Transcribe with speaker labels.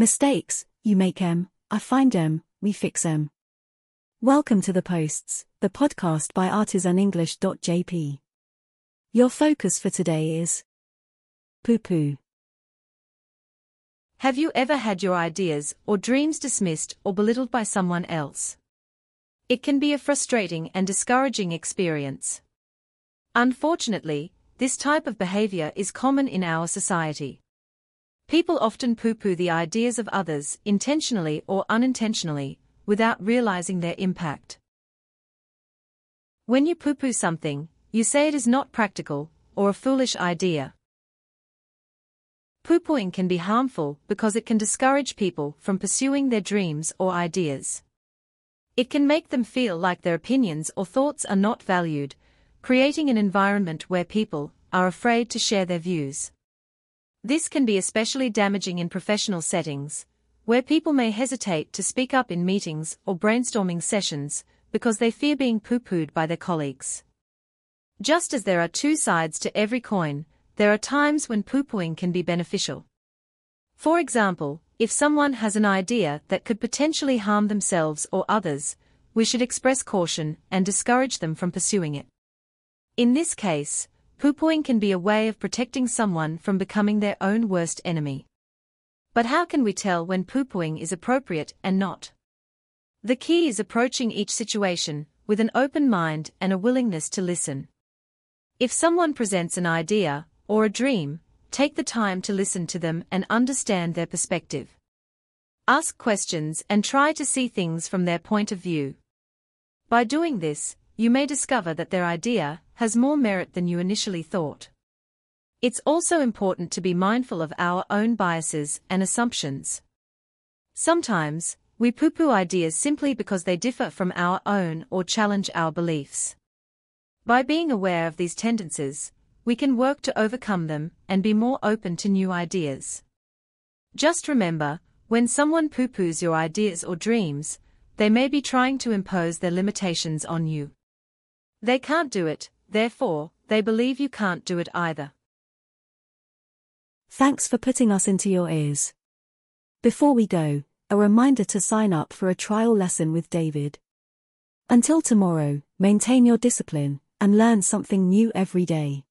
Speaker 1: Mistakes, you make 'em, I find 'em, we fix fix 'em. Welcome to The Posts, the podcast by artisanenglish.jp. Your focus for today is pooh pooh.
Speaker 2: Have you ever had your ideas or dreams dismissed or belittled by someone else? It can be a frustrating and discouraging experience. Unfortunately, this type of behavior is common in our society. People often pooh-pooh the ideas of others, intentionally or unintentionally, without realizing their impact. When you pooh-pooh something, you say it is not practical, or a foolish idea. Pooh-poohing can be harmful because it can discourage people from pursuing their dreams or ideas. It can make them feel like their opinions or thoughts are not valued, creating an environment where people are afraid to share their views. This can be especially damaging in professional settings, where people may hesitate to speak up in meetings or brainstorming sessions because they fear being pooh-poohed by their colleagues. Just as there are two sides to every coin, there are times when pooh-poohing can be beneficial. For example, if someone has an idea that could potentially harm themselves or others, we should express caution and discourage them from pursuing it. In this case, Pooh-poohing can be a way of protecting someone from becoming their own worst enemy. But how can we tell when pooh-poohing is appropriate and not? The key is approaching each situation with an open mind and a willingness to listen. If someone presents an idea or a dream, take the time to listen to them and understand their perspective. Ask questions and try to see things from their point of view. By doing this, you may discover that their idea has more merit than you initially thought. It's also important to be mindful of our own biases and assumptions. Sometimes, we pooh-pooh ideas simply because they differ from our own or challenge our beliefs. By being aware of these tendencies, we can work to overcome them and be more open to new ideas. Just remember, when someone pooh-poohs your ideas or dreams, they may be trying to impose their limitations on you. They can't do it, therefore, they believe you can't do it either.
Speaker 1: Thanks for putting us into your ears. Before we go, a reminder to sign up for a trial lesson with David. Until tomorrow, maintain your discipline and learn something new every day.